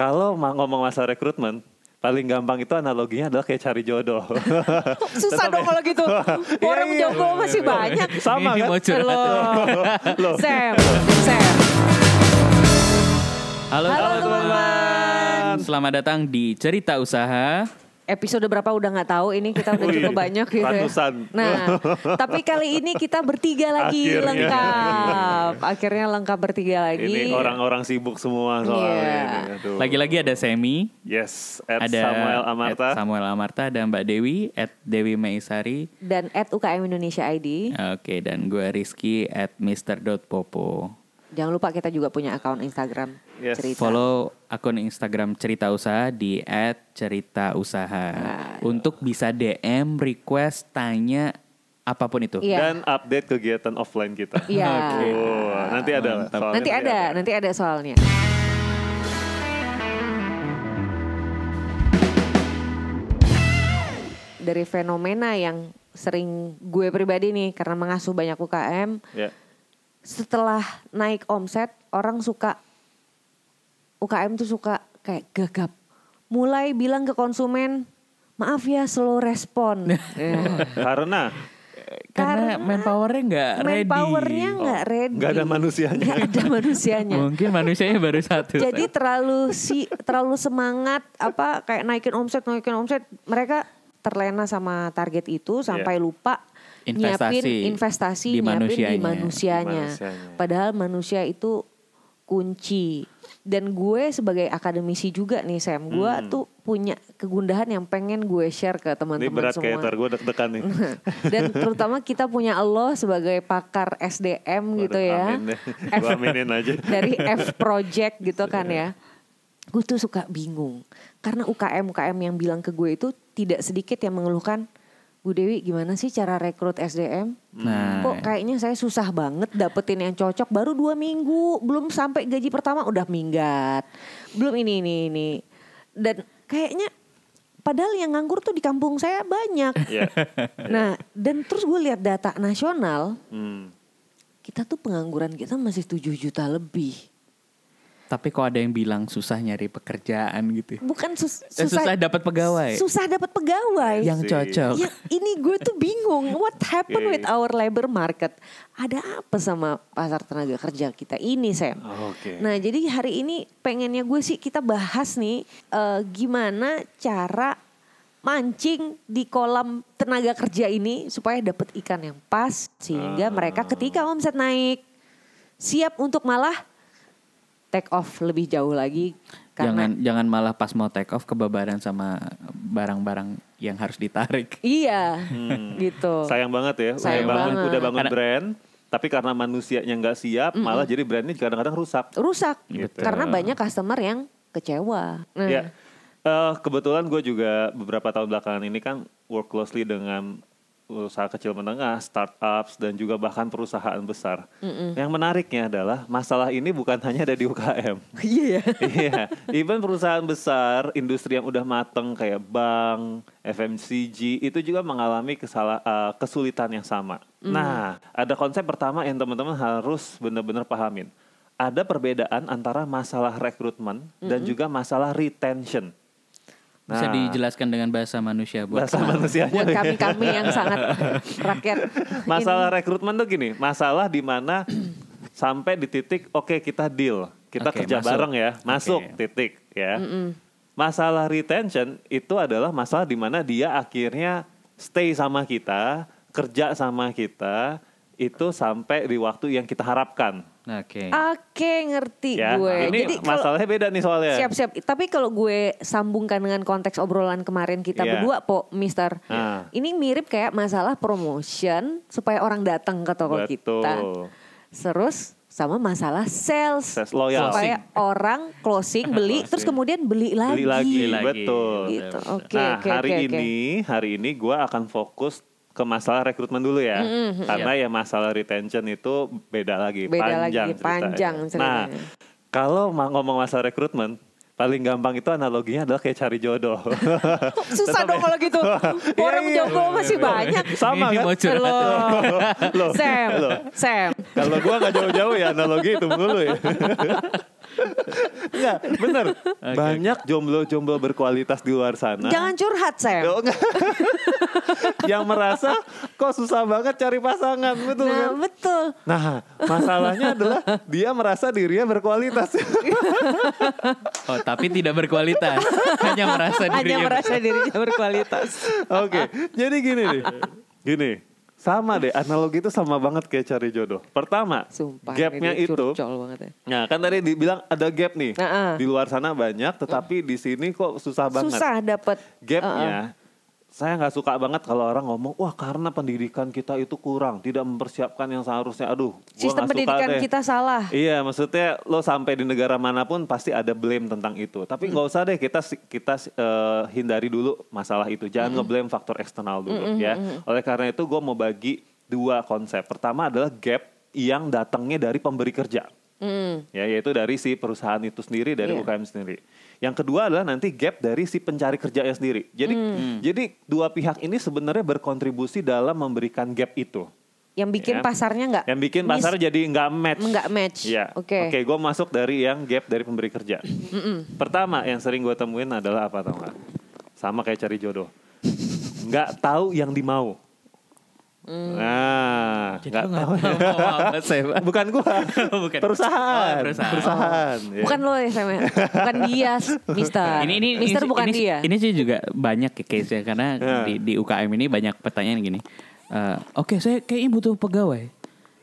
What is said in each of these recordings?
Kalau ngomong masalah rekrutmen, paling gampang itu analoginya adalah kayak cari jodoh. Susah dong kalau gitu. Orang Iya, iya. jomblo masih banyak. Sama Ini kan? curhat. Loh. Sam, Sam. Halo, Halo, teman-teman. Selamat datang di Cerita Usaha. Episode berapa udah nggak tahu ini kita udah cukup banyak gitu ya. ratusan. Nah, tapi kali ini kita bertiga lagi Akhirnya. lengkap. Akhirnya lengkap bertiga lagi. Ini orang-orang sibuk semua soalnya. Iya. ini. Aduh. Lagi-lagi ada Semi, Yes, at ada Samuel Amarta. at Samuel Amarta dan Mbak Dewi at Dewi Meisari. dan at UKM Indonesia ID. Oke, dan gue Rizky at Mr.Popo. Jangan lupa kita juga punya akun Instagram Yes. cerita. Follow akun Instagram Cerita Usaha di @cerita usaha untuk bisa DM, request, tanya apa pun itu. Iya. Dan update kegiatan offline kita. Iya. Oh, nanti ada. soalnya Nanti ada, nanti ada soalnya. Dari fenomena yang sering gue pribadi nih karena mengasuh banyak UKM, Ya. Setelah naik omset orang suka UKM tuh suka kayak gagap. Mulai bilang ke konsumen, maaf ya slow respon. Ya. Karena Karena, Karena manpowernya nggak ready. Manpowernya nggak ready. nggak ada manusianya. Nggak ada manusianya. Mungkin manusianya baru satu. Jadi terlalu si terlalu semangat apa kayak naikin omset naikin omset mereka terlena sama target itu sampai lupa Investasi nyiapin investasi di nyiapin di manusianya. manusianya. Manusianya. Padahal manusia itu kunci. Dan gue sebagai akademisi juga nih Sam, gue tuh punya kegundahan yang pengen gue share ke Ini teman-teman berat semua. kayak ntar gue deg-degan nih. Dan terutama kita punya Allah sebagai pakar SDM gitu Waduh, ya. Amin deh. Aminin aja. dari F Project gitu kan ya. Gue tuh suka bingung. Karena UKM-UKM yang bilang ke gue itu tidak sedikit yang mengeluhkan, Bu Dewi gimana sih cara rekrut SDM? Nah, Kok kayaknya saya susah banget dapetin yang cocok baru dua minggu. Belum sampai gaji pertama udah minggat. Belum ini, ini, ini. Dan kayaknya padahal yang nganggur tuh di kampung saya banyak. Iya. Nah dan terus gue lihat data nasional, Hmm. kita tuh pengangguran kita masih 7 juta lebih. Tapi kok ada yang bilang susah nyari pekerjaan gitu. bukan sus- Eh, susah dapat pegawai. susah dapat pegawai yang cocok. ya ini gue tuh bingung what happened Oke. with our labor market ada apa sama pasar tenaga kerja kita ini Sam Oke. nah jadi hari ini pengennya gue sih kita bahas nih eh, gimana cara mancing di kolam tenaga kerja ini supaya dapat ikan yang pas sehingga mereka ketika omset naik siap untuk malah take off lebih jauh lagi karena Jangan jangan malah pas mau take off kebabaran sama barang-barang yang harus ditarik. Iya, Hmm. gitu. Sayang banget ya. Sayang udah bangun, banget. udah bangun Karena- brand, tapi karena manusianya nggak siap, malah jadi brandnya kadang-kadang rusak. Rusak Gitu. karena banyak customer yang kecewa. Nah, Ya. Eh, kebetulan gue juga beberapa tahun belakangan ini kan work closely dengan usaha kecil menengah, startups dan juga bahkan perusahaan besar. Yang menariknya adalah masalah ini bukan hanya ada di UKM. Iya ya. Iya, even perusahaan besar, industri yang udah mateng kayak bank, FMCG itu juga mengalami kesala, eh, kesulitan yang sama. Nah, ada konsep pertama yang teman-teman harus benar-benar pahamin. Ada perbedaan antara masalah rekrutmen dan juga masalah retention. Bisa Nah, dijelaskan dengan bahasa manusia buat bahasa manusianya. Buat kami-kami yang sangat rakyat. Masalah rekrutmen tuh gini, masalah di mana sampai di titik oke kita deal, kita Oke, kerja masuk. bareng ya, masuk Oke. titik ya. Masalah retention itu adalah masalah di mana dia akhirnya stay sama kita, kerja sama kita itu sampai di waktu yang kita harapkan. Oke. Oke, ngerti Ya, gue. ini Jadi masalahnya beda nih soalnya. siap-siap. Tapi kalau gue sambungkan dengan konteks obrolan kemarin kita Iya. berdua, Po, Mister. Ah. Ini mirip kayak masalah promotion supaya orang datang ke toko kita. Betul. Terus sama masalah sales. Sales loyal. Supaya orang closing beli terus kemudian beli lagi. Beli lagi, Beli lagi. betul. Gitu. Oke, nah, oke, hari oke. ini, hari ini gue akan fokus ke masalah rekrutmen dulu ya, karena ya masalah retention itu beda lagi, Beda panjang lagi, ceritanya. panjang Nah, kalau ngomong masalah rekrutmen, paling gampang itu analoginya adalah kayak cari jodoh. Susah dong kalau gitu. Orang Iya, iya. jomblo masih banyak. Sama Ini kan? mau. Loh. Loh, Sam, loh. Sam. Kalau gue nggak jauh-jauh ya analogi itu mulu ya. Enggak, bener. Banyak jomblo-jomblo berkualitas di luar sana. Jangan curhat, Sam. Oh, yang merasa kok susah banget cari pasangan, betul Nah, kan? betul. Nah, masalahnya adalah dia merasa dirinya berkualitas. Oh, tapi tidak berkualitas. Hanya merasa Hanya dirinya merasa dirinya berkualitas. Oke, jadi gini nih. Gini, sama deh analogi itu sama banget kayak cari jodoh. Pertama, Sumpah. gapnya itu banget ya. Nah kan tadi dibilang ada gap nih. Nah, Di luar sana banyak tetapi di sini kok susah banget. Susah dapet. Gapnya saya nggak suka banget kalau orang ngomong wah karena pendidikan kita itu kurang tidak mempersiapkan yang seharusnya aduh gua Sistem suka pendidikan deh. kita salah. Iya, maksudnya lo sampai di negara mana pun pasti ada blame tentang itu. Tapi nggak usah deh kita kita eh, hindari dulu masalah itu. Jangan ngeblame faktor eksternal dulu ya. Oleh karena itu gue mau bagi dua konsep. Pertama adalah gap yang datangnya dari pemberi kerja. Mm. Ya, yaitu dari si perusahaan itu sendiri, dari Iya. UKM sendiri. Yang kedua adalah nanti gap dari si pencari kerjanya sendiri. Jadi, jadi dua pihak ini sebenarnya berkontribusi dalam memberikan gap itu. Yang bikin Ya. pasarnya nggak Yang bikin pasar jadi nggak match. nggak match. Iya. Oke. Oke, gue masuk dari yang gap dari pemberi kerja. Pertama yang sering gue temuin adalah apa tau nggak? Sama kayak cari jodoh. Nggak tahu yang dimau. Nah, Jadi nggak tahu. Sam? Bukan gua, Bukan. perusahaan, Oh, perusahaan. perusahaan. ya. Bukan lo ya Sam ya? Bukan dia, Mister. Ini ini Mister ini, bukan ini, dia. Ini sih juga banyak ya case ya karena Ya. di, di UKM ini banyak pertanyaan gini. Eh, Oke, saya kayaknya butuh pegawai.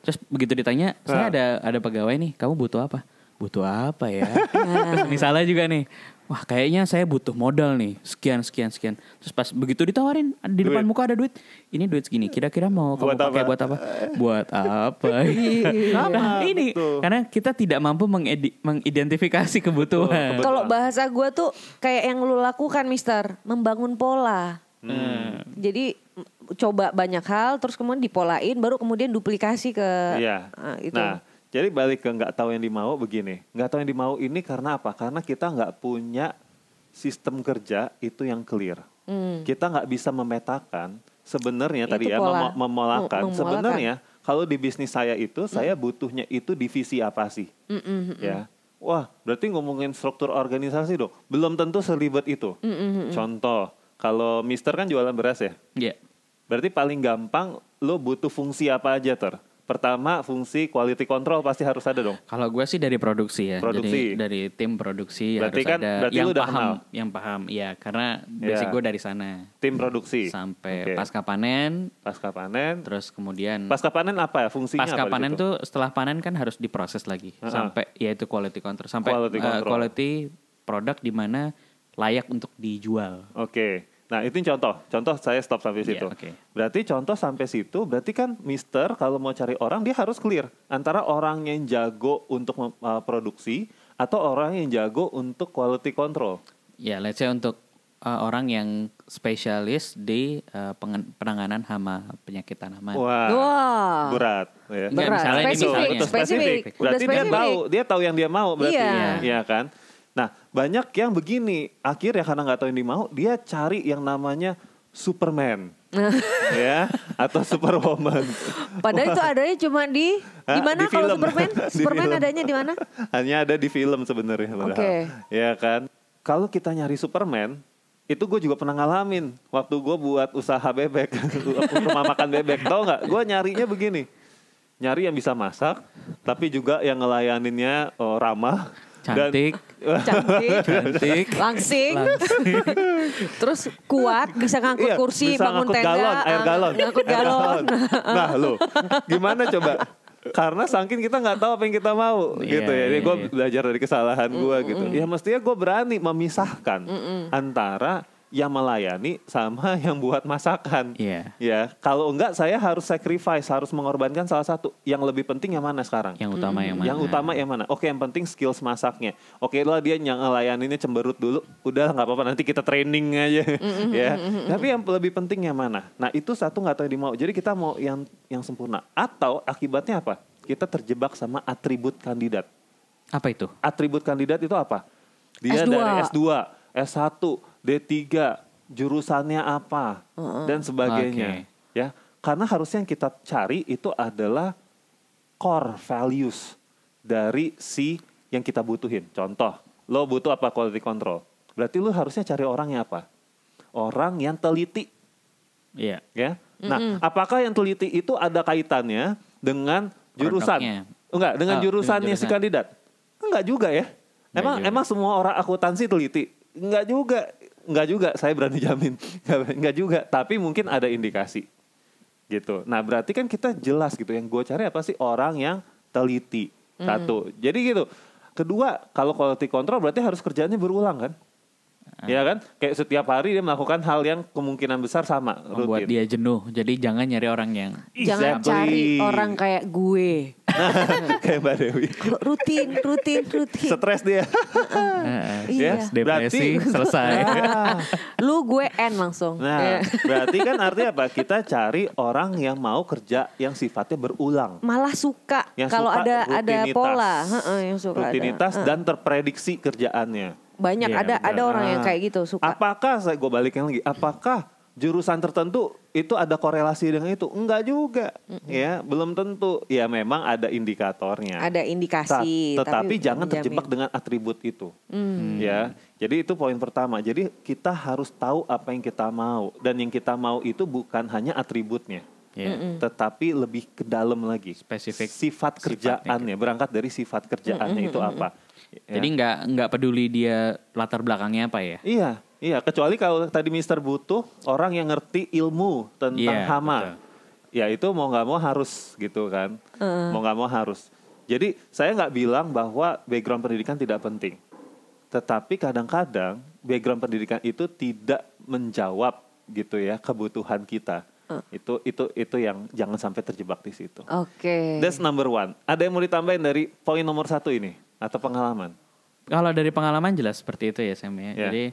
Terus begitu ditanya, saya Ya. ada ada pegawai nih. Kamu butuh apa? Butuh apa ya? Terus misalnya juga nih, wah kayaknya saya butuh modal nih, sekian sekian sekian. Terus pas begitu ditawarin di depan Duit. muka ada duit, ini duit segini. Kira-kira mau kamu Buat pakai apa? buat apa? Buat apa? nah, ini betul. karena kita tidak mampu mengedi- mengidentifikasi kebutuhan. Kalau bahasa gue tuh kayak yang lu lakukan Mister, membangun pola. Hmm. Jadi m- coba banyak hal, terus kemudian dipolain, baru kemudian duplikasi ke Iya. ah, itu. Nah, jadi balik ke nggak tahu yang dimau begini. Nggak tahu yang dimau ini karena apa? Karena kita nggak punya sistem kerja itu yang clear. Hmm. Kita nggak bisa memetakan sebenarnya Itu tadi ya pola. Mem- memolakan. Sebenarnya kalau di bisnis saya itu saya butuhnya itu divisi apa sih? Mm-mm. Ya. Wah, berarti ngomongin struktur organisasi dong. Belum tentu seribet itu. Contoh, kalau Mister kan jualan beras ya. Iya. Berarti paling gampang lo butuh fungsi apa aja ter? Pertama fungsi quality control pasti harus ada dong. Kalau gue sih dari produksi ya, Produksi. jadi dari tim produksi Berarti harus kan- ada berarti yang lu udah paham, kenal. yang paham, ya karena basic Ya. gue dari sana Tim produksi. sampai Oke. pasca panen, pasca panen. terus kemudian Pasca panen apa ya fungsinya? pasca panen situ? tuh setelah panen kan harus diproses lagi Uh-uh. sampai yaitu quality control sampai Quality control. quality produk di mana layak untuk dijual. Oke. Nah itu contoh. Contoh saya stop sampai Iya, situ. oke. Berarti contoh sampai situ. Berarti kan Mister kalau mau cari orang dia harus clear antara orang yang jago untuk uh, produksi atau orang yang jago untuk quality control. Ya, let's say untuk eh, orang yang spesialis di pengen- penanganan hama penyakit tanaman. Wah. Wah. Berat. Ya. Berat. misalnya ini spesifik, misalnya. Spesifik. Udah Berarti dia spesifik. tahu, dia tahu yang dia mau berarti. Iya. Iya kan? Nah, banyak yang begini, akhirnya karena nggak tahu yang dia mau, dia cari yang namanya Superman. ya, atau Superwoman. Padahal itu adanya cuma di Hah? di mana Di kalau film. Superman? Di Superman film. adanya di mana? Hanya ada di film sebenarnya. Oke. Ya kan? Kalau kita nyari Superman, itu gue juga pernah ngalamin waktu gue buat usaha bebek, rumah makan bebek. Tau nggak? Gue nyarinya begini, nyari yang bisa masak, tapi juga yang ngelayaninnya oh, ramah, dan- Cantik, Cantik, cantik. langsing, terus kuat, bisa ngangkut Iya, kursi, bisa bangun ngangkut tenda, galon, air ah, galon, ngangkut air galon. Nah lo, gimana coba? Karena saking kita nggak tahu apa yang kita mau, Iya, gitu ya. Ini iya, gue iya. belajar dari kesalahan gue gitu. Ya mestinya gue berani memisahkan antara yang melayani sama yang buat masakan. Iya. Ya, kalau enggak saya harus sacrifice, harus mengorbankan salah satu. Yang lebih penting yang mana sekarang? Yang utama yang mana? Yang utama yang mana? Oke, yang penting skills masaknya. Oke lah dia yang ngelayaninnya cemberut dulu. Udah nggak apa-apa nanti kita training aja ya. Tapi yang lebih penting yang mana? Nah, itu satu nggak tahu yang dimau. Jadi kita mau yang yang sempurna atau akibatnya apa? Kita terjebak sama atribut kandidat. Apa itu? Atribut kandidat itu apa? Dia S2. dari S2, S1, D3, jurusannya apa dan sebagainya. Oke. Ya, karena harusnya yang kita cari itu adalah core values dari si yang kita butuhin. Contoh, lo butuh apa quality control? Berarti lo harusnya cari orang yang apa? Orang yang teliti, Iya. ya. Nah, apakah yang teliti itu ada kaitannya dengan jurusan? Produknya. Enggak, dengan Oh, jurusannya dengan si jurusan. kandidat? Enggak juga ya. Enggak Emang juga. emang semua orang akuntansi teliti? Enggak juga. Enggak juga, saya berani jamin. Enggak juga, tapi mungkin ada indikasi. Gitu. Nah, berarti kan kita jelas gitu yang gue cari apa sih orang yang teliti. Satu. Jadi gitu. Kedua, kalau quality control berarti harus kerjanya berulang kan? Ya kan? Kayak setiap hari dia melakukan hal yang kemungkinan besar sama Membuat rutin. dia jenuh. Jadi jangan nyari orang yang Jangan Exactly. cari orang kayak gue. kayak Mbak Dewi. Rutin, rutin, rutin. Stres dia. eh, Iya. stres, depresi Berarti- selesai. Lu gue N langsung. Nah, Ya. berarti kan artinya apa? Kita cari orang yang mau kerja yang sifatnya berulang. Malah suka Yang kalau suka ada ada pola, Heeh, yang suka ada. Rutinitas Heeh. dan terprediksi kerjaannya. Banyak Iya, ada betul. ada orang yang Ah. kayak gitu suka. Apakah saya gue balikin lagi? Apakah jurusan tertentu itu ada korelasi dengan itu? Enggak juga, ya belum tentu. Ya memang ada indikatornya. Ada Ta- indikasi, tetapi tapi jangan menjamin. terjebak dengan atribut itu. Hmm. Ya, jadi itu poin pertama. Jadi kita harus tahu apa yang kita mau dan yang kita mau itu bukan hanya atributnya, Iya. tetapi lebih ke dalam lagi. Spesifik sifat sifatnya. kerjaannya, berangkat dari sifat kerjaannya itu apa. Ya. Jadi nggak nggak peduli dia latar belakangnya apa ya. Iya, iya. Kecuali kalau tadi Mister butuh orang yang ngerti ilmu tentang Iya, hama. betul. Ya itu mau nggak mau harus gitu kan. Mau nggak mau harus. Jadi saya nggak bilang bahwa background pendidikan tidak penting. Tetapi kadang-kadang background pendidikan itu tidak menjawab gitu ya kebutuhan kita. Itu itu itu yang jangan sampai terjebak di situ. Oke. That's number one. Ada yang mau ditambahin dari poin nomor satu ini atau pengalaman? Kalau dari pengalaman jelas seperti itu ya Sam ya. Ya. Jadi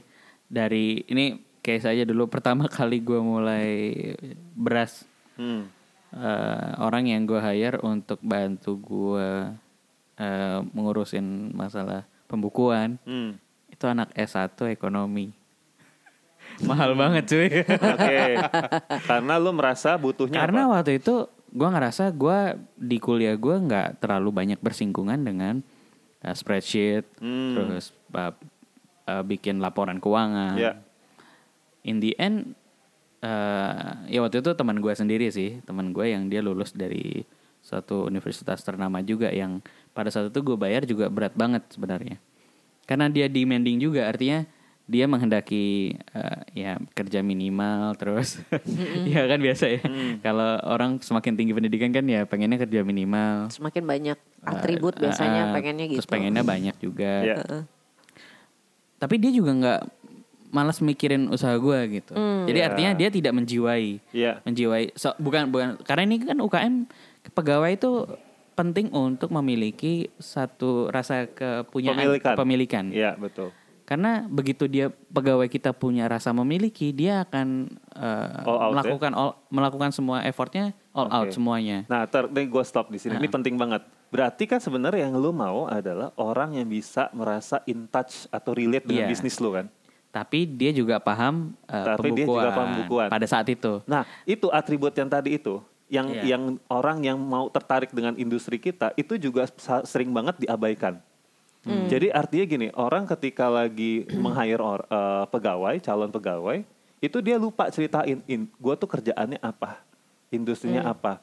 dari ini case aja dulu pertama kali gue mulai beras Hmm. eh, orang yang gue hire untuk bantu gue eh, mengurusin masalah pembukuan Hmm. itu anak S1 ekonomi. Mahal banget cuy. Oke. Karena lu merasa butuhnya Karena apa? waktu itu gue ngerasa gue di kuliah gue nggak terlalu banyak bersinggungan dengan uh, spreadsheet, Hmm. terus uh, uh, bikin laporan keuangan. Ya. In the end, uh, ya waktu itu teman gue sendiri sih, teman gue yang dia lulus dari suatu universitas ternama juga yang pada saat itu gue bayar juga berat banget sebenarnya. Karena dia demanding juga, artinya dia menghendaki uh, ya kerja minimal terus ya kan biasa ya kalau orang semakin tinggi pendidikan kan ya pengennya kerja minimal Semakin banyak atribut Uh, biasanya uh, pengennya gitu. terus pengennya banyak juga Ya. tapi dia juga nggak malas mikirin usaha gue gitu jadi Ya. artinya dia tidak menjiwai Iya. menjiwai so- bukan bukan karena ini kan UKM pegawai itu penting untuk memiliki satu rasa kepunyaan Pemilikan. kepemilikan Iya, betul. Karena begitu dia pegawai kita punya rasa memiliki, dia akan eh, All out, ya? melakukan all- melakukan semua effortnya all out Oke. semuanya. Nah, ter, gue stop di sini. Ini penting banget. Berarti kan sebenarnya yang lu mau adalah orang yang bisa merasa in touch atau relate dengan Iya. bisnis lu kan. Tapi dia juga paham eh, Tapi dia pembukuan, juga paham pembukuan. pada saat itu. Nah, itu atribut yang tadi itu yang Iya. yang orang yang mau tertarik dengan industri kita itu juga sering banget diabaikan. Jadi artinya gini, orang ketika lagi meng-hire or- eh, pegawai, calon pegawai, itu dia lupa ceritain, in, gue tuh kerjaannya apa, industrinya apa.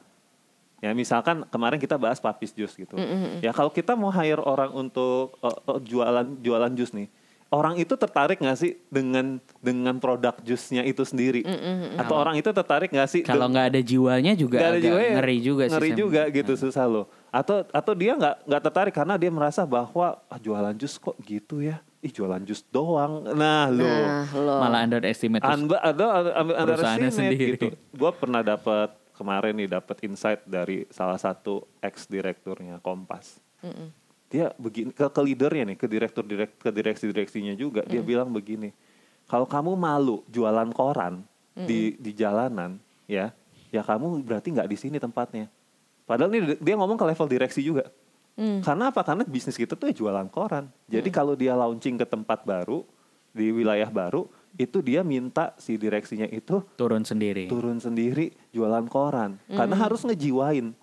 Ya misalkan kemarin kita bahas papis jus gitu. Ya kalau kita mau hire orang untuk eh, jualan jualan jus nih, orang itu tertarik nggak sih dengan dengan produk jusnya itu sendiri? Atau orang itu tertarik nggak sih? Kalau nggak ada jiwanya juga nggak ada agak jiwa ya, ngeri juga sih. ngeri Sam. juga gitu susah loh atau atau dia nggak nggak tertarik karena dia merasa bahwa ah, jualan jus kok gitu ya ih jualan jus doang nah lo Nah, lo. Malah underestimate. Anda ada underestimate sendiri. gitu. Gue pernah dapat kemarin nih dapat insight dari salah satu ex direkturnya Kompas. Dia begini ke, ke leadernya nih, ke direktur direk, ke direksi direksinya juga. Dia bilang begini, kalau kamu malu jualan koran di di jalanan, ya, ya kamu berarti nggak di sini tempatnya. Padahal ini dia ngomong ke level direksi juga. Karena apa? Karena bisnis kita tuh ya jualan koran. Jadi kalau dia launching ke tempat baru di wilayah baru, itu dia minta si direksinya itu turun sendiri. turun sendiri jualan koran. Karena harus ngejiwain,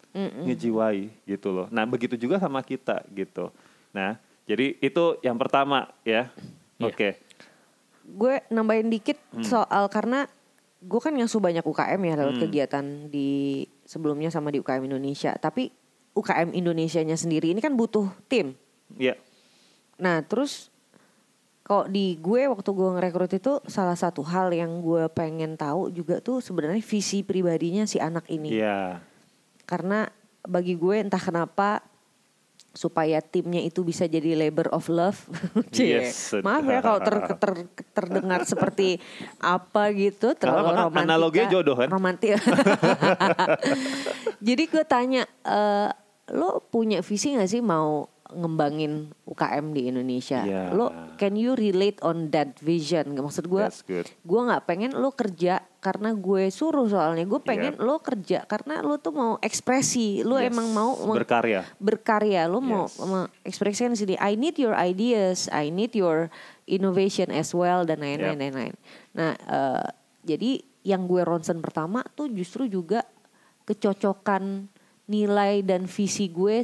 ngejiwai gitu loh. Nah begitu juga sama kita gitu. Nah Jadi itu yang pertama ya. Iya. Oke. gue nambahin dikit Hmm. soal karena gue kan ngasuh banyak UKM ya Hmm. lewat kegiatan di sebelumnya sama di UKM Indonesia. Tapi UKM Indonesianya sendiri ini kan butuh tim. Iya. Nah terus kok di gue waktu gue ngerekrut itu salah satu hal yang gue pengen tahu juga tuh sebenarnya visi pribadinya si anak ini. Iya. Karena bagi gue entah kenapa supaya timnya itu bisa jadi labor of love. Yes. Maaf ya kalau ter- ter- terdengar seperti apa gitu terlalu Karena romantis. analoginya jodoh kan? Romantis. jadi gue tanya, eh, lo punya visi gak sih mau ngembangin UKM di Indonesia? Iya. Lo can you relate on that vision? Maksud gue, gue nggak pengen lo kerja karena gue suruh soalnya gue pengen Yep. lo kerja karena lo tuh mau ekspresi lo Yes. emang mau berkarya. berkarya lo mau Yes. mengekspresikan sendiri I need your ideas I need your innovation as well dan lain-lain Yep. lain-lain nah eh, jadi yang gue ronsen pertama tuh justru juga kecocokan nilai dan visi gue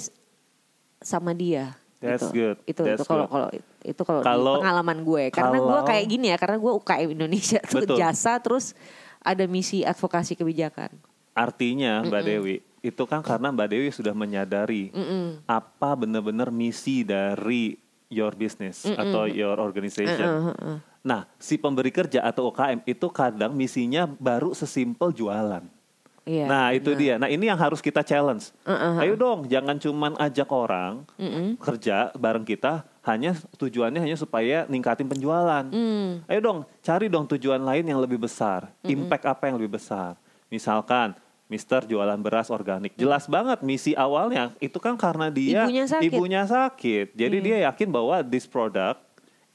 sama dia That's Gitu. good. itu That's itu kalau kalau itu kalau pengalaman gue karena gue kalau- kayak gini ya karena gue UKM Indonesia tuh Betul. jasa terus ada misi advokasi kebijakan Artinya Mbak Dewi, itu kan karena Mbak Dewi sudah menyadari apa benar-benar misi dari your business atau your organization. Nah, si pemberi kerja atau UKM itu kadang misinya baru sesimpel jualan. Iya, nah, itu benar. dia. Nah, ini yang harus kita challenge. Ayo dong, jangan cuman ajak orang kerja bareng kita hanya tujuannya hanya supaya ningkatin penjualan. Mm. Ayo dong, cari dong tujuan lain yang lebih besar. Impact apa yang lebih besar? Misalkan Mister jualan beras organik. Jelas banget misi awalnya itu kan karena dia Ibunya sakit. Ibunya sakit. Jadi dia yakin bahwa this product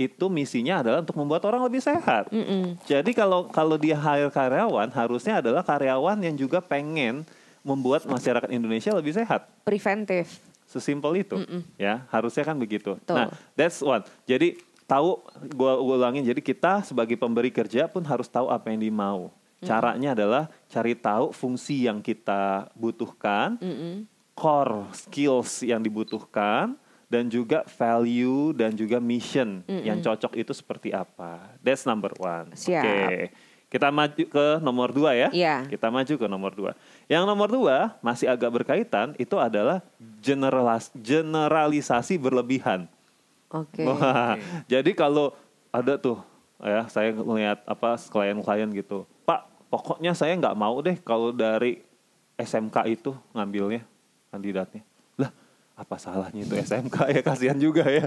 itu misinya adalah untuk membuat orang lebih sehat. Jadi kalau kalau dia hire karyawan harusnya adalah karyawan yang juga pengen membuat masyarakat Indonesia lebih sehat. preventif Sesimpel itu, ya harusnya kan begitu. Betul. Nah, that's one. Jadi tahu, gua, gua ulangin. Jadi kita sebagai pemberi kerja pun harus tahu apa yang dimau. Caranya adalah cari tahu fungsi yang kita butuhkan, core skills yang dibutuhkan, dan juga value dan juga mission yang cocok itu seperti apa. That's number one. Oke. Kita maju ke nomor dua ya. Iya. Kita maju ke nomor dua. Yang nomor dua masih agak berkaitan itu adalah generalis- generalisasi berlebihan. oke Wah, jadi kalau ada tuh ya saya melihat apa klien-klien gitu, Pak, pokoknya saya nggak mau deh kalau dari SMK itu ngambilnya kandidatnya. Apa salahnya itu SMK ya kasihan juga ya.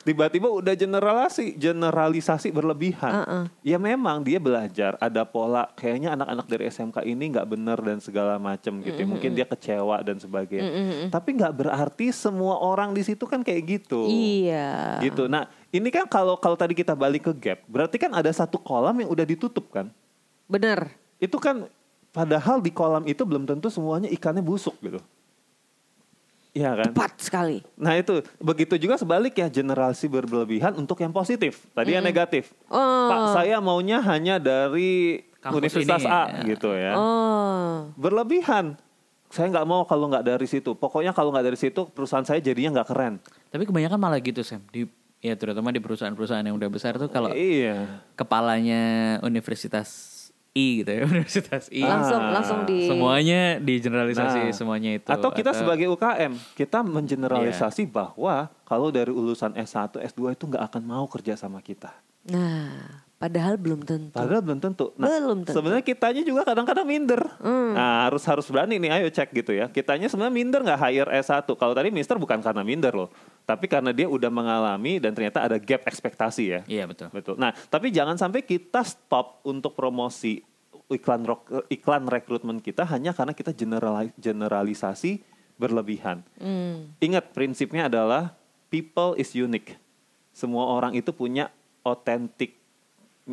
Tiba-tiba udah generalisasi, generalisasi berlebihan. Uh-uh. Ya memang dia belajar ada pola kayaknya anak-anak dari SMK ini nggak bener dan segala macem gitu. ya. Mungkin dia kecewa dan sebagainya. Tapi nggak berarti semua orang di situ kan kayak gitu iya gitu. Nah, ini kan kalau kalau tadi kita balik ke gap, berarti kan ada satu kolam yang udah ditutup kan? bener Itu kan padahal di kolam itu belum tentu semuanya ikannya busuk gitu. Iya kan? tepat sekali Nah itu begitu juga sebaliknya generasi berlebihan untuk yang positif. Tadi yang negatif. Oh. Pak saya maunya hanya dari Kampus Universitas ini, A ya. gitu ya. oh Berlebihan. Saya nggak mau kalau nggak dari situ. Pokoknya kalau nggak dari situ perusahaan saya jadinya nggak keren. Tapi kebanyakan malah gitu Sam. Di ya terutama di perusahaan-perusahaan yang udah besar tuh kalau Iya. kepalanya universitas I gitu ya, universitas I. langsung Ah, langsung di Semuanya Nah, digeneralisasi semuanya itu. Atau kita sebagai UKM, kita mengeneralisasi Iya. bahwa kalau dari lulusan S1, S2 itu nggak akan mau kerja sama kita. nah padahal belum tentu Padahal belum tentu. Nah, Belum tentu. Hmm. sebenarnya kitanya juga kadang-kadang minder. Nah, harus harus berani nih, ayo cek gitu ya. Kitanya sebenarnya minder nggak hire S1. Kalau tadi mister bukan karena minder loh, tapi karena dia udah mengalami dan ternyata ada gap ekspektasi ya. Iya betul. Betul. Nah, tapi jangan sampai kita stop untuk promosi iklan rok- iklan rekrutmen kita hanya karena kita generali- generalisasi berlebihan. Hmm. Ingat prinsipnya adalah people is unique. Semua orang itu punya otentik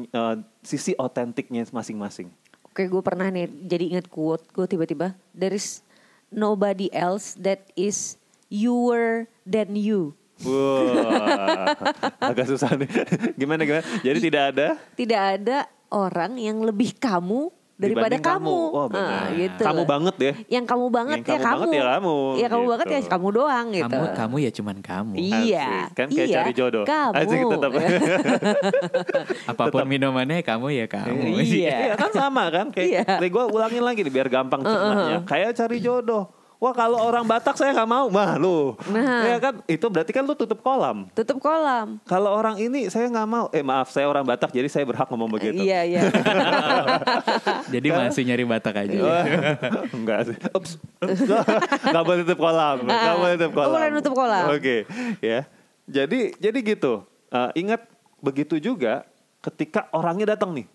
eh, sisi otentiknya masing-masing. Oke, gue pernah nih jadi inget quote gue tiba-tiba there is nobody else that is youer than you. Wah, agak susah nih. Gimana gimana? Jadi tidak ada Tidak ada orang yang lebih kamu daripada dibanding kamu. Oh, Nah, gitu. Kamu banget deh. Yang kamu banget Yang ya kamu kamu. banget ya kamu, Ya kamu banget ya gitu. kamu doang gitu. Kamu kamu ya cuman kamu. Iya. Asik. Kan kayak iya, cari jodoh. Kamu. Asik tetap. Apa pun minumannya kamu ya kamu. Iya. Iya kan sama kan kayak Iya. gue ulangin lagi nih biar gampang cernanya. Kayak cari jodoh. Wah kalau orang Batak saya nggak mau, mah lu. Nah. Ya kan itu berarti kan lu tutup kolam. Tutup kolam. Kalau orang ini saya nggak mau. Eh maaf saya orang Batak jadi saya berhak ngomong begitu. Iya, iya. Jadi masih nyari batak aja. Wah, Enggak sih. Ups. Enggak boleh tutup kolam. Enggak boleh tutup kolam. Boleh nutup kolam. Oke, ya. Jadi jadi gitu. Eh, ingat begitu juga ketika orangnya datang nih.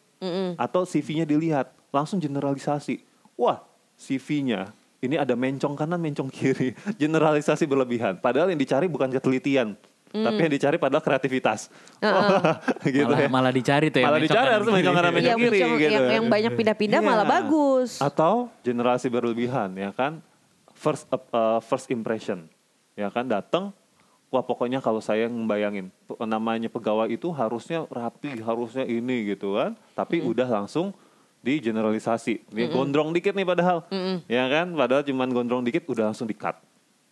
Atau CV-nya dilihat, langsung generalisasi. Wah, CV-nya ini ada mencong kanan, mencong kiri. Generalisasi berlebihan. Padahal yang dicari bukan ketelitian, tapi yang dicari padahal kreativitas. Wah, gitu malah, ya. malah dicari tuh ya. Malah mencong dicari harus mencong kanan, mencong yang, kiri yang, gitu. yang, yang banyak pindah-pindah Iya. malah bagus. Atau generasi berlebihan ya kan first uh, uh, first impression ya kan datang wah pokoknya kalau saya ngebayangin namanya pegawai itu harusnya rapi harusnya ini gitu kan tapi udah langsung di generalisasi dia gondrong dikit nih padahal. Ya kan? Padahal cuman gondrong dikit udah langsung di cut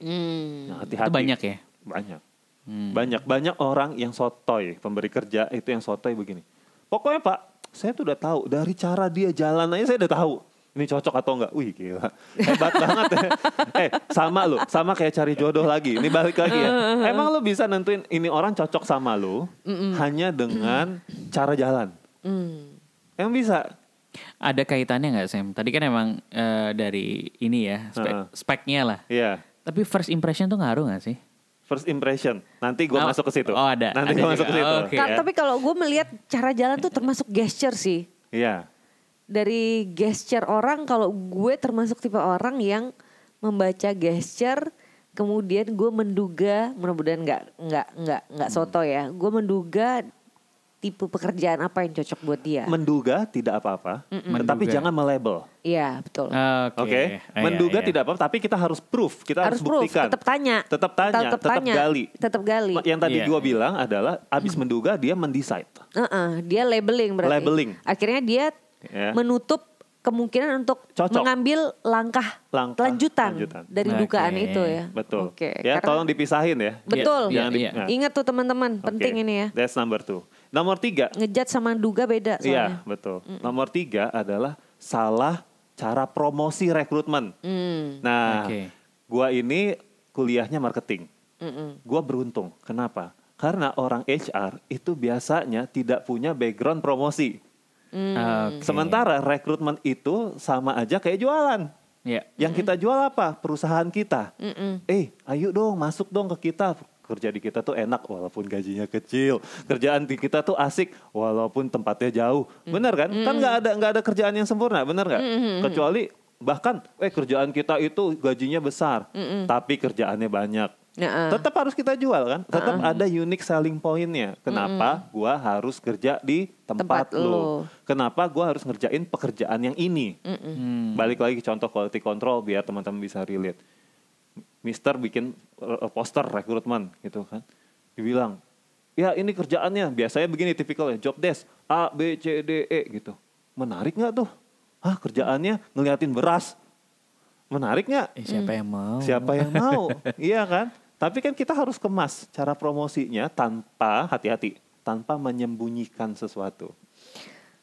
Hmm. nah, hati-hati. Itu banyak ya. banyak. Hmm. banyak banyak orang yang sotoy pemberi kerja itu yang sotoy begini. Pokoknya pak saya tuh udah tahu dari cara dia jalan aja saya udah tahu. Ini cocok atau enggak? Wih gila. Hebat banget. Ya eh sama lo sama kayak cari jodoh lagi. Ini balik lagi ya. Emang lo bisa nentuin ini orang cocok sama lo hanya dengan cara jalan? Hmm. emang bisa Ada kaitannya nggak Sam? Tadi kan emang eh, dari ini ya spek, Heeh. speknya lah. Iya Tapi first impression tuh ngaruh nggak sih? first impression nanti gue Oh, masuk ke situ oh, ada. nanti gue masuk ke situ Oh, oke. Kan, ya. Tapi kalau gue melihat cara jalan tuh termasuk gesture sih. iya Dari gesture orang, kalau gue termasuk tipe orang yang membaca gesture, kemudian gue menduga, mudah-mudahan nggak nggak nggak nggak soto ya. Gue menduga tipe pekerjaan apa yang cocok buat dia. menduga tidak apa-apa tetapi Menduga. jangan melabel Iya betul. Oke. Oke, Ah, menduga iya, iya. tidak apa, tapi kita harus proof, kita harus, harus proof, buktikan. tetap tanya, tetap tanya, tetap, tanya, gali. tetap gali. Yang tadi Iya. gua bilang adalah abis menduga dia mendecide. Heeh, dia labeling berarti. Labeling. Akhirnya dia Ya. menutup kemungkinan untuk Cocok. mengambil langkah, Langkah lanjutan, lanjutan. dari Oke. dugaan itu ya. Betul. Oke. ya, karena- tolong dipisahin ya. betul. Iya, Jangan di- iya. nah, Ingat tuh teman-teman, oke. penting ini ya. That's number two. Nomor tiga, Ngejat sama duga beda iya soalnya. betul. Nomor tiga adalah salah cara promosi rekrutmen. Hmm. Nah, Oke. gua ini kuliahnya marketing. Mm-mm. Gua beruntung. Kenapa? Karena orang HR itu biasanya tidak punya background promosi. Hmm. Oke. Sementara rekrutmen itu sama aja kayak jualan. Ya. Yang kita jual apa? Perusahaan kita. Mm-mm. Eh, ayo dong masuk dong ke kita. Kerja di kita tuh enak walaupun gajinya kecil. Kerjaan di kita tuh asik walaupun tempatnya jauh. Bener kan? Kan nggak ada nggak ada kerjaan yang sempurna, bener nggak? Kecuali bahkan eh kerjaan kita itu gajinya besar, tapi kerjaannya banyak. Nah, Tetap harus kita jual kan? Tetap ada unique selling pointnya. Kenapa gua harus kerja di tempat, Tempat lo. Kenapa gua harus ngerjain pekerjaan yang ini? Hmm. Balik lagi contoh quality control biar teman-teman bisa relate. Mister bikin uh, poster rekrutmen gitu kan. Dibilang, ya ini kerjaannya biasanya begini tipikalnya job desk A B C D E gitu. Menarik nggak tuh? Ah kerjaannya ngeliatin beras. Menarik nggak? Eh, siapa yang mau? Siapa yang mau? iya kan? Tapi kan kita harus kemas cara promosinya tanpa hati-hati, tanpa menyembunyikan sesuatu.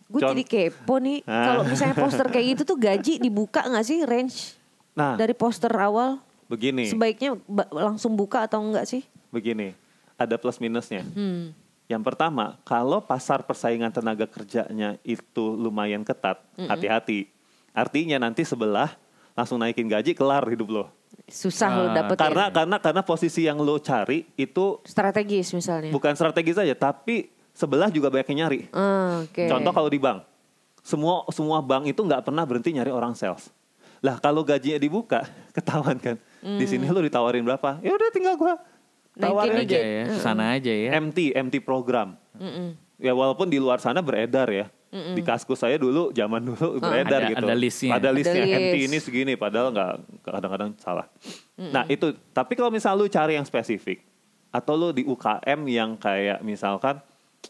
gue jadi kepo nih. Ah. Kalau misalnya poster kayak gitu tuh gaji dibuka nggak sih range Nah, dari poster awal? Begini, Sebaiknya ba- langsung buka atau enggak sih? begini, ada plus minusnya. Hmm. Yang pertama, kalau pasar persaingan tenaga kerjanya itu lumayan ketat, hati-hati. Artinya nanti sebelah langsung naikin gaji kelar hidup lo. Susah lo Ah, dapet Karena karena karena posisi yang lo cari itu strategis misalnya. bukan strategis aja, tapi sebelah juga banyak yang nyari. Ah, Oke. Contoh kalau di bank, semua semua bank itu nggak pernah berhenti nyari orang sales. Lah kalau gajinya dibuka, ketahuan kan. Di sini lu ditawarin berapa? Ya udah tinggal gua tawarin aja. ya, sana aja ya. MT, MT program. Mm-mm. Ya walaupun di luar sana beredar ya. Di kaskus saya dulu, zaman dulu beredar Ada- gitu. ada listnya. Ada listnya. Ada MT list. ini segini, padahal nggak kadang-kadang salah. Nah itu, tapi kalau misal lu cari yang spesifik, atau lu di UKM yang kayak misalkan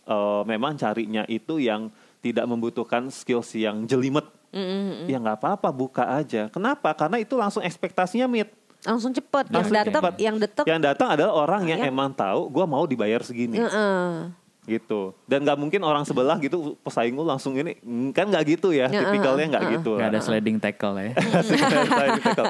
eh, memang carinya itu yang tidak membutuhkan skills yang jelimet Mm-mm. ya nggak apa-apa buka aja. Kenapa? Karena itu langsung ekspektasinya meet. Langsung cepet. Yang Langsung datang, cepet. yang detek. Yang datang adalah orang yang Yang- emang tahu gue mau dibayar segini. Heeh. gitu dan nggak mungkin orang sebelah gitu pesaing lu langsung ini mm, kan nggak gitu ya Ya, tipikalnya nggak uh, uh, gitu Gak ada lah. sliding tackle ya. Sliding tackle.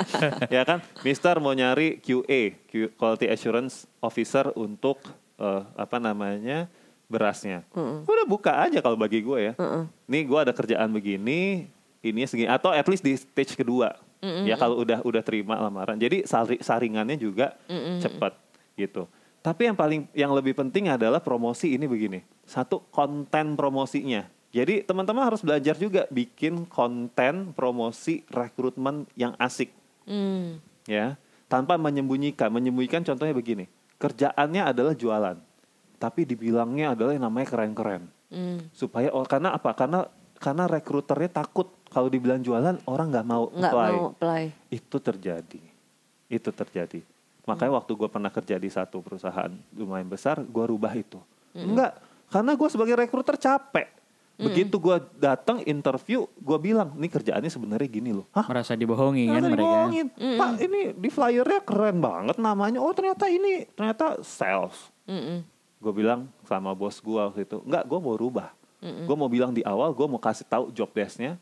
ya kan Mister mau nyari QA Q- Quality Assurance Officer untuk eh, apa namanya berasnya udah buka aja kalau bagi gue ya nih gue ada kerjaan begini ini segini atau at least di stage kedua ya kalau udah udah terima lamaran. Jadi sari- saringannya juga cepat gitu. Tapi yang paling yang lebih penting adalah promosi ini begini. Satu konten promosinya. Jadi teman-teman harus belajar juga bikin konten promosi rekrutmen yang asik. Hmm. ya tanpa menyembunyikan. Menyembunyikan contohnya begini. Kerjaannya adalah jualan tapi dibilangnya adalah yang namanya keren-keren. Hmm. supaya oh, karena apa? Karena karena rekruternya takut kalau dibilang jualan orang nggak mau Nggak apply mau apply. itu terjadi itu terjadi makanya waktu gue pernah kerja di satu perusahaan lumayan besar gue rubah itu enggak karena gue sebagai rekruter capek begitu gue datang interview gue bilang ini kerjaannya sebenarnya gini loh Hah? Merasa dibohongi kan mereka. dibohongin? Pak ini di flyernya keren banget namanya. Oh ternyata ini ternyata sales. Gue bilang sama bos gue waktu itu, enggak gue mau rubah. Gue mau bilang di awal, gue mau kasih tahu job desk-nya,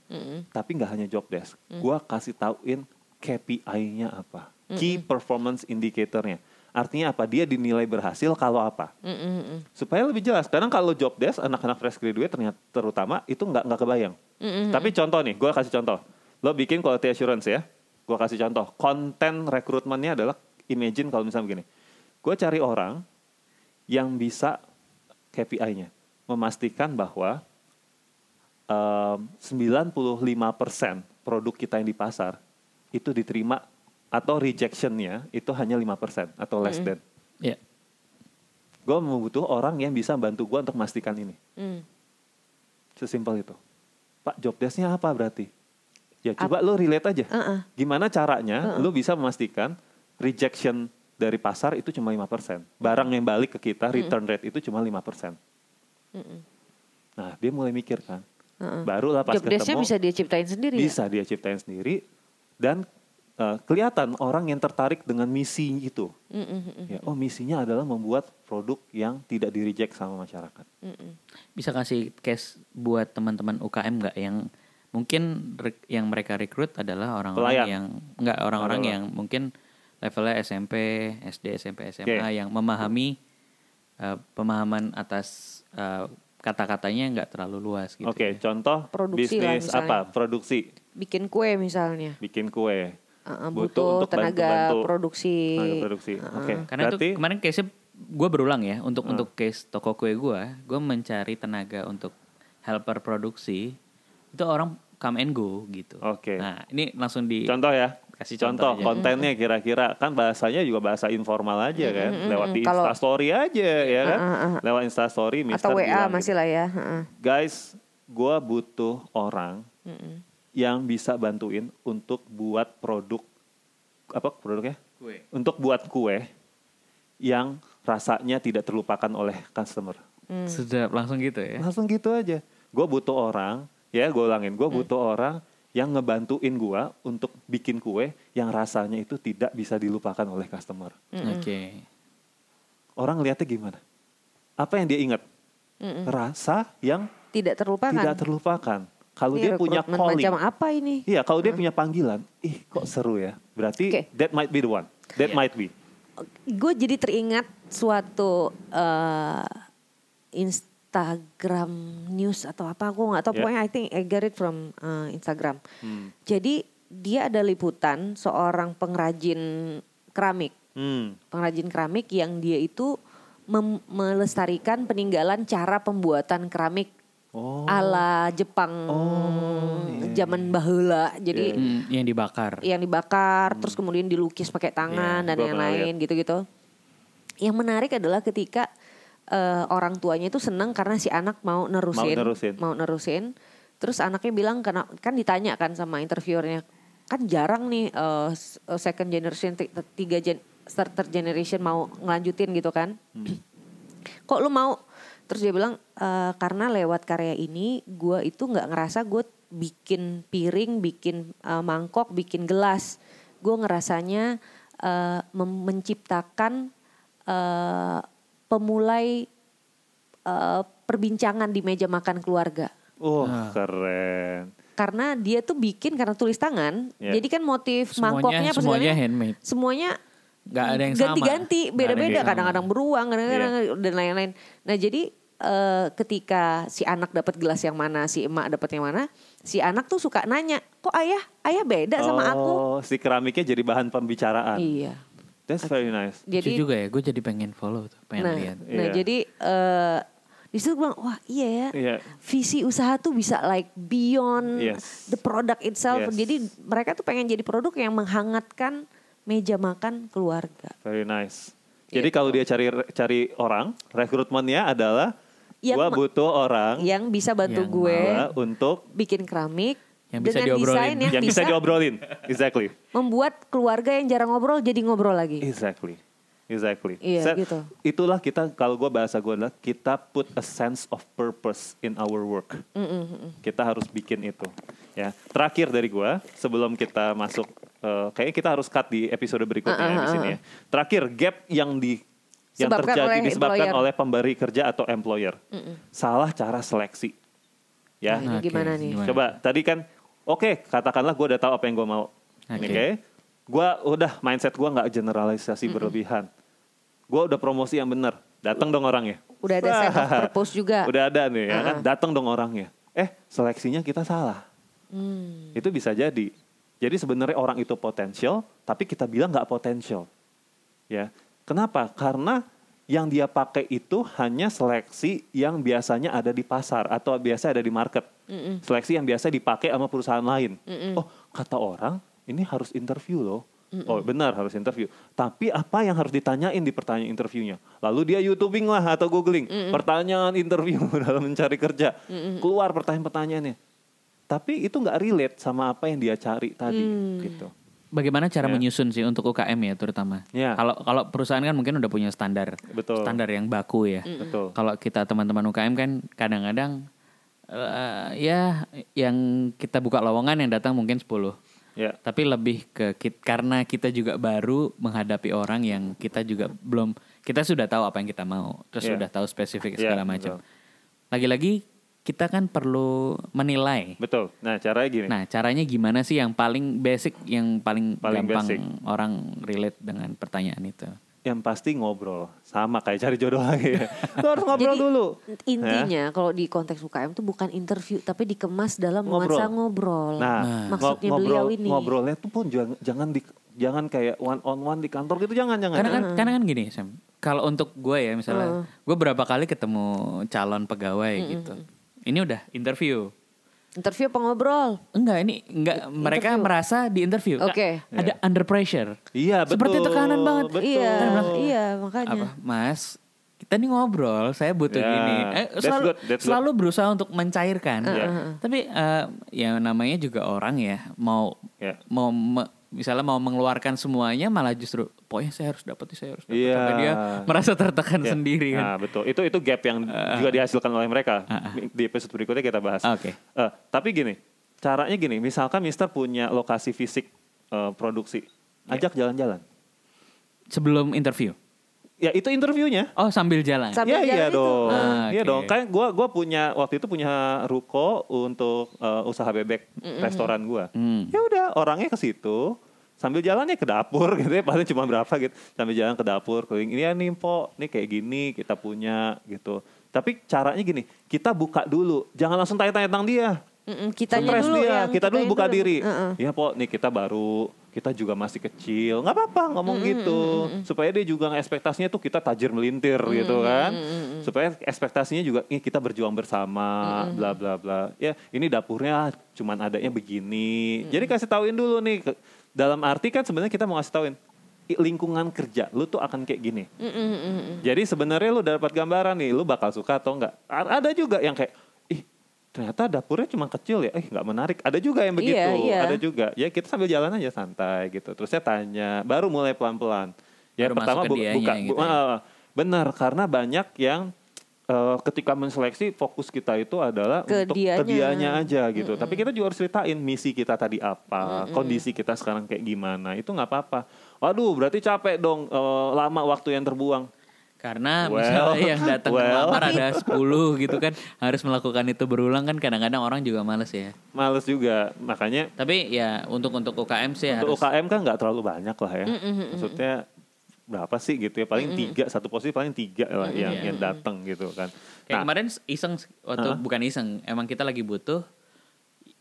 tapi nggak hanya job desk. Gue kasih tauin KPI-nya apa, key performance indicator-nya. Artinya apa? Dia dinilai berhasil kalau apa? Mm-mm. Supaya lebih jelas. Kadang kalau job desk anak-anak fresh graduate ternyata terutama itu nggak nggak kebayang. Tapi contoh nih, gue kasih contoh. Lo bikin quality assurance ya. Gue kasih contoh. Konten rekrutmennya adalah imagine kalau misalnya begini. Gue cari orang yang bisa KPI-nya memastikan bahwa em, 95% produk kita yang di pasar itu diterima atau rejectionnya itu hanya 5% atau less than. Iya. Gue membutuh orang yang bisa bantu gue untuk memastikan ini. Mm. Sesimpel itu. Pak, job desk-nya apa berarti? Ya coba lo relate aja. Uh-uh. Gimana caranya lo bisa memastikan rejection dari pasar itu cuma 5%. Barang yang balik ke kita, return rate itu cuma 5%. Nah, dia mulai mikir kan. Barulah pas Job ketemu. bisa dia ciptain sendiri ya? bisa dia ciptain sendiri. Dan eh, kelihatan orang yang tertarik dengan misi itu. Mm-mm. Ya, oh misinya adalah membuat produk yang tidak di reject sama masyarakat. Bisa kasih case buat teman-teman UKM nggak yang mungkin yang mereka rekrut adalah orang-orang Pelayan. yang nggak orang-orang yang mungkin levelnya SMP, SD, SMP, SMA Oke. yang memahami eh, pemahaman atas eh, kata-katanya nggak terlalu luas gitu. Oke, ya. contoh Produksi bisnis apa? Produksi, Bikin kue misalnya. bikin kue. Uh-uh, Butuh butuh untuk tenaga bantu-bantu. produksi. Tenaga produksi. Oke. Karena Berarti itu kemarin case gue berulang ya untuk Hmm. untuk case toko kue gue, gue mencari tenaga untuk helper produksi itu orang come and go gitu. Oke. Nah ini langsung di contoh ya. Kasih contoh, kontennya kira-kira kan bahasanya juga bahasa informal aja kan, lewat di Kalau- Instastory aja ya kan, lewat Instastory Mister Atau WA bilang masih gitu, lah ya. heeh. guys, gua butuh orang yang bisa bantuin untuk buat produk apa produknya? Kue. Untuk buat kue yang rasanya tidak terlupakan oleh customer. Sedap langsung gitu ya. Langsung gitu aja. Gue butuh orang, ya gue ulangin, gue butuh orang yang ngebantuin gue untuk bikin kue yang rasanya itu tidak bisa dilupakan oleh customer. Oke. Orang lihatnya gimana? Apa yang dia ingat? Rasa yang Tidak terlupakan. tidak terlupakan. Kalau dia punya calling, macam apa ini? iya kalau dia punya panggilan, ih kok seru ya. Berarti Oke. that might be the one. That Iya. might be. Gue jadi teringat suatu eh, Instagram news atau apa gue nggak tahu Yeah. pokoknya I think I get it from eh, Instagram. Hmm. Jadi dia ada liputan seorang pengrajin keramik, Hmm. pengrajin keramik yang dia itu mem- melestarikan peninggalan cara pembuatan keramik Oh. ala Jepang zaman baheula. Jadi Iya. Hmm, yang dibakar. yang dibakar terus kemudian dilukis pakai tangan Iya, dan gua yang lain gitu-gitu. Yang menarik adalah ketika eh, orang tuanya itu senang karena si anak mau nerusin, Mau nerusin. mau nerusin. Terus anaknya bilang karena kan ditanya kan sama interviewernya, kan jarang nih eh, second generation, ti- tiga gen, third generation mau ngelanjutin gitu kan. Hmm. Kok lu mau? Terus dia bilang "Eh, karena lewat karya ini gue itu nggak ngerasa gue bikin piring, bikin uh, mangkok, bikin gelas. Gue ngerasanya uh, menciptakan uh, pemulai uh, perbincangan di meja makan keluarga. Wah, Ah. keren. Karena dia tuh bikin karena tulis tangan, Ya. jadi kan motif Semuanya- mangkoknya apa semuanya handmade. semuanya Nggak ada yang sama. ganti-ganti, beda-beda, kadang-kadang beruang, kadang-kadang dan lain-lain. Nah jadi eh, ketika si anak dapat gelas yang mana, si emak dapat yang mana, si anak tuh suka nanya, kok ayah, ayah beda sama aku? Oh, si keramiknya jadi bahan pembicaraan. Iya. That's very nice. Lucu Jadi juga ya, gue jadi pengen follow tuh, pengen nah, lihat. nah Iya. jadi eh di situ gue bilang, wah iya ya, Iya. visi usaha tuh bisa like beyond Yes. the product itself. Yes. Jadi mereka tuh pengen jadi produk yang menghangatkan meja makan keluarga. Very nice. Jadi Gitu. kalau dia cari cari orang, rekrutmennya adalah Yang gua ma- butuh orang Yang bisa bantu Yang gue untuk bikin keramik Yang bisa dengan diobrolin. desain yang, yang bisa bisa, diobrolin. Exactly. membuat keluarga yang jarang ngobrol jadi ngobrol lagi. Exactly. Exactly. Iya, Sa- gitu. Itulah kita kalau gua bahasa gua adalah kita put a sense of purpose in our work. Kita harus bikin itu. Ya. Terakhir dari gua sebelum kita masuk eh, kayaknya kita harus cut di episode berikutnya Uh, uh, di sini uh, ya. Terakhir gap yang di yang Sebabkan terjadi oleh disebabkan employer. oleh pemberi kerja atau employer. Salah cara seleksi. Ya. Nah, gimana nih? Coba tadi kan, oke katakanlah gue udah tahu apa yang gue mau, oke. Oke. Gue udah mindset gue nggak generalisasi berlebihan. Gue udah promosi yang benar, datang dong orangnya. Udah ada set of purpose juga. Udah ada nih ya kan, datang dong orangnya. Eh seleksinya kita salah. Hmm. Itu bisa jadi. Jadi sebenarnya orang itu potensial, tapi kita bilang nggak potensial. Ya, kenapa? Karena yang dia pakai itu hanya seleksi yang biasanya ada di pasar atau biasa ada di market. Seleksi yang biasa dipakai sama perusahaan lain. Oh, kata orang ini harus interview loh. Oh benar harus interview. Tapi apa yang harus ditanyain di pertanyaan interviewnya? Lalu dia YouTubing lah atau googling pertanyaan interview dalam mencari kerja. Keluar pertanyaan-pertanyaannya. Tapi itu nggak relate sama apa yang dia cari tadi gitu. Bagaimana cara Ya. menyusun sih untuk UKM ya terutama? Ya. Kalau kalau perusahaan kan mungkin udah punya standar, Betul. standar yang baku ya. Betul. Kalau kita teman-teman UKM kan kadang-kadang eh, ya yang kita buka lowongan yang datang mungkin 10. Ya. Tapi lebih ke kit- karena kita juga baru menghadapi orang yang kita juga belum kita sudah tahu apa yang kita mau, terus Ya. sudah tahu spesifik Ya, segala macam. betul. Lagi-lagi kita kan perlu menilai. Betul. Nah caranya gini. Nah, caranya gimana sih yang paling basic, yang paling, Paling gampang basic. orang relate dengan pertanyaan itu? yang pasti ngobrol sama kayak cari jodoh lagi ya. Lo harus ngobrol Jadi dulu. intinya kalau di konteks UKM tuh bukan interview tapi dikemas dalam Ngobrol. nuansa ngobrol. Nah, maksudnya ngo- beliau ngobrol, ini. ngobrolnya tuh pun jangan jangan di jangan kayak one on one di kantor gitu jangan jangan. Karena kan, karena kan gini, Sam. Kalau untuk gue ya misalnya, gue berapa kali ketemu calon pegawai gitu. Ini udah interview. Interview apa ngobrol? Enggak, ini enggak mereka Interview. merasa di interview. Oke. Ada under pressure. Iya betul. Seperti tekanan banget. Betul. Iya, Kan bilang, iya makanya. Apa, Mas? Kita nih ngobrol, saya butuh Ya, gini. Eh, that's selalu good, that's good. selalu berusaha untuk mencairkan. Iya. Tapi eh, ya namanya juga orang ya, mau Ya. mau me- misalnya mau mengeluarkan semuanya malah justru pokoknya saya harus dapat saya harus dapat Iya. sampai dia merasa tertekan Ya. sendiri kan. Nah betul. Itu itu gap yang juga dihasilkan oleh mereka. Ah, ah. Di episode berikutnya kita bahas. Oke. Eh, tapi gini, caranya gini. Misalkan Mister punya lokasi fisik eh, produksi, Ya. ajak jalan-jalan. Sebelum interview. Ya itu interviewnya. Oh, sambil jalan. Sambil Iya iya jalan itu. dong, Ah, iya dong. Kayak gue gua punya waktu itu punya ruko untuk eh, usaha bebek restoran gue. Hmm. Ya udah orangnya ke situ sambil jalannya ke dapur gitu ya paling cuma berapa gitu. Sambil jalan ke dapur keliling ini ya nih po nih kayak gini kita punya gitu. Tapi caranya gini kita buka dulu. Jangan langsung tanya-tanya tentang dia. Mm-mm, Surprise dulu dia. yang kita dulu kitanya buka dulu. diri. Heeh. ya po nih kita baru kita juga masih kecil. Nggak apa-apa ngomong gitu. supaya dia juga ekspektasinya tuh kita tajir melintir gitu kan. supaya ekspektasinya juga ini kita berjuang bersama bla bla bla. Ya ini dapurnya cuman adanya begini. Jadi kasih tauin dulu nih ke- dalam arti kan sebenarnya kita mau kasih tauin lingkungan kerja lu tuh akan kayak gini. Jadi sebenarnya lu dapat gambaran nih, lu bakal suka atau enggak. Ada juga yang kayak, ternyata dapurnya cuma kecil ya, eh nggak menarik. Ada juga yang begitu, Iya, iya. ada juga. Ya kita sambil jalan aja santai gitu. Terus saya tanya, baru mulai pelan-pelan. Ya Baru pertama bu- buka, gitu bu- ya. ah, benar karena banyak yang eh, ketika menseleksi fokus kita itu adalah Ke untuk dianya. ke dianya aja gitu. Tapi kita juga harus ceritain misi kita tadi apa, kondisi kita sekarang kayak gimana. Itu nggak apa-apa. Waduh, berarti capek dong eh, lama waktu yang terbuang. Karena Well, misalnya yang datang well. ngelamar ada 10 gitu kan harus melakukan itu berulang kan kadang-kadang orang juga males ya. Males juga. Makanya Tapi ya untuk untuk UKM sih untuk harus UKM kan nggak terlalu banyak lah ya. Maksudnya berapa sih gitu ya? Paling tiga satu posisi paling tiga lah yang Iya. yang datang gitu kan. Kayak Nah, kemarin iseng waktu Hah? bukan iseng, emang kita lagi butuh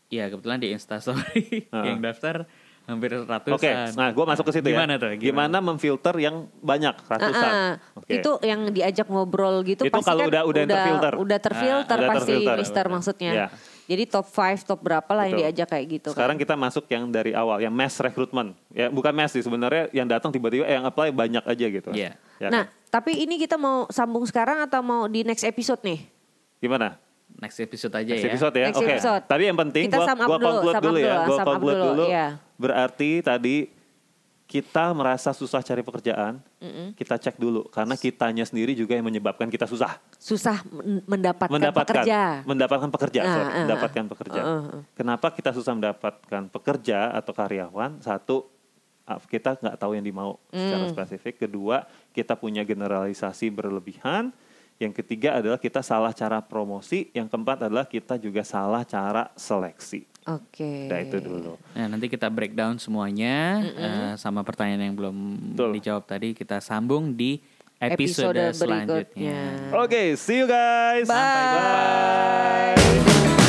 ya kebetulan di Instastory Hah. yang daftar hampir ratusan. Oke, nah gue masuk ke situ Gimana ya. tuh? Gimana? memfilter yang banyak ratusan? Ah, ah. Oke. Itu yang diajak ngobrol gitu Itu pasti kalau kan udah- udah terfilter. Udah terfilter udah pasti terfilter. Mister maksudnya. Iya. Jadi top 5, top berapa lah yang Betul. diajak kayak gitu Sekarang kan. kita masuk yang dari awal, yang mass recruitment. Ya bukan mass sih sebenarnya yang datang tiba-tiba eh, yang apply banyak aja gitu. Iya. Ya nah, kan? tapi ini kita mau sambung sekarang atau mau di next episode nih? gimana? Next episode aja Next ya. episode ya. Next Oke. episode. Tapi yang penting Kita gua sum up gua dulu, conclude dulu ya. Gua sum up conclude dulu, dulu. iya. Berarti tadi kita merasa susah cari pekerjaan, kita cek dulu karena kitanya sendiri juga yang menyebabkan kita susah Susah men- mendapatkan, mendapatkan pekerja. mendapatkan pekerja, Ah, sorry, ah, mendapatkan pekerja. ah, ah. Kenapa kita susah mendapatkan pekerja atau karyawan? Satu, ah, kita nggak tahu yang dimau secara Hmm. spesifik. Kedua, kita punya generalisasi berlebihan. Yang ketiga adalah kita salah cara promosi. Yang keempat adalah kita juga salah cara seleksi. Oke. Udah itu dulu. Nah, nanti kita breakdown semuanya eh, sama pertanyaan yang belum Betul. dijawab tadi kita sambung di episode, Episode selanjutnya. Oke, see you guys. Bye. Bye.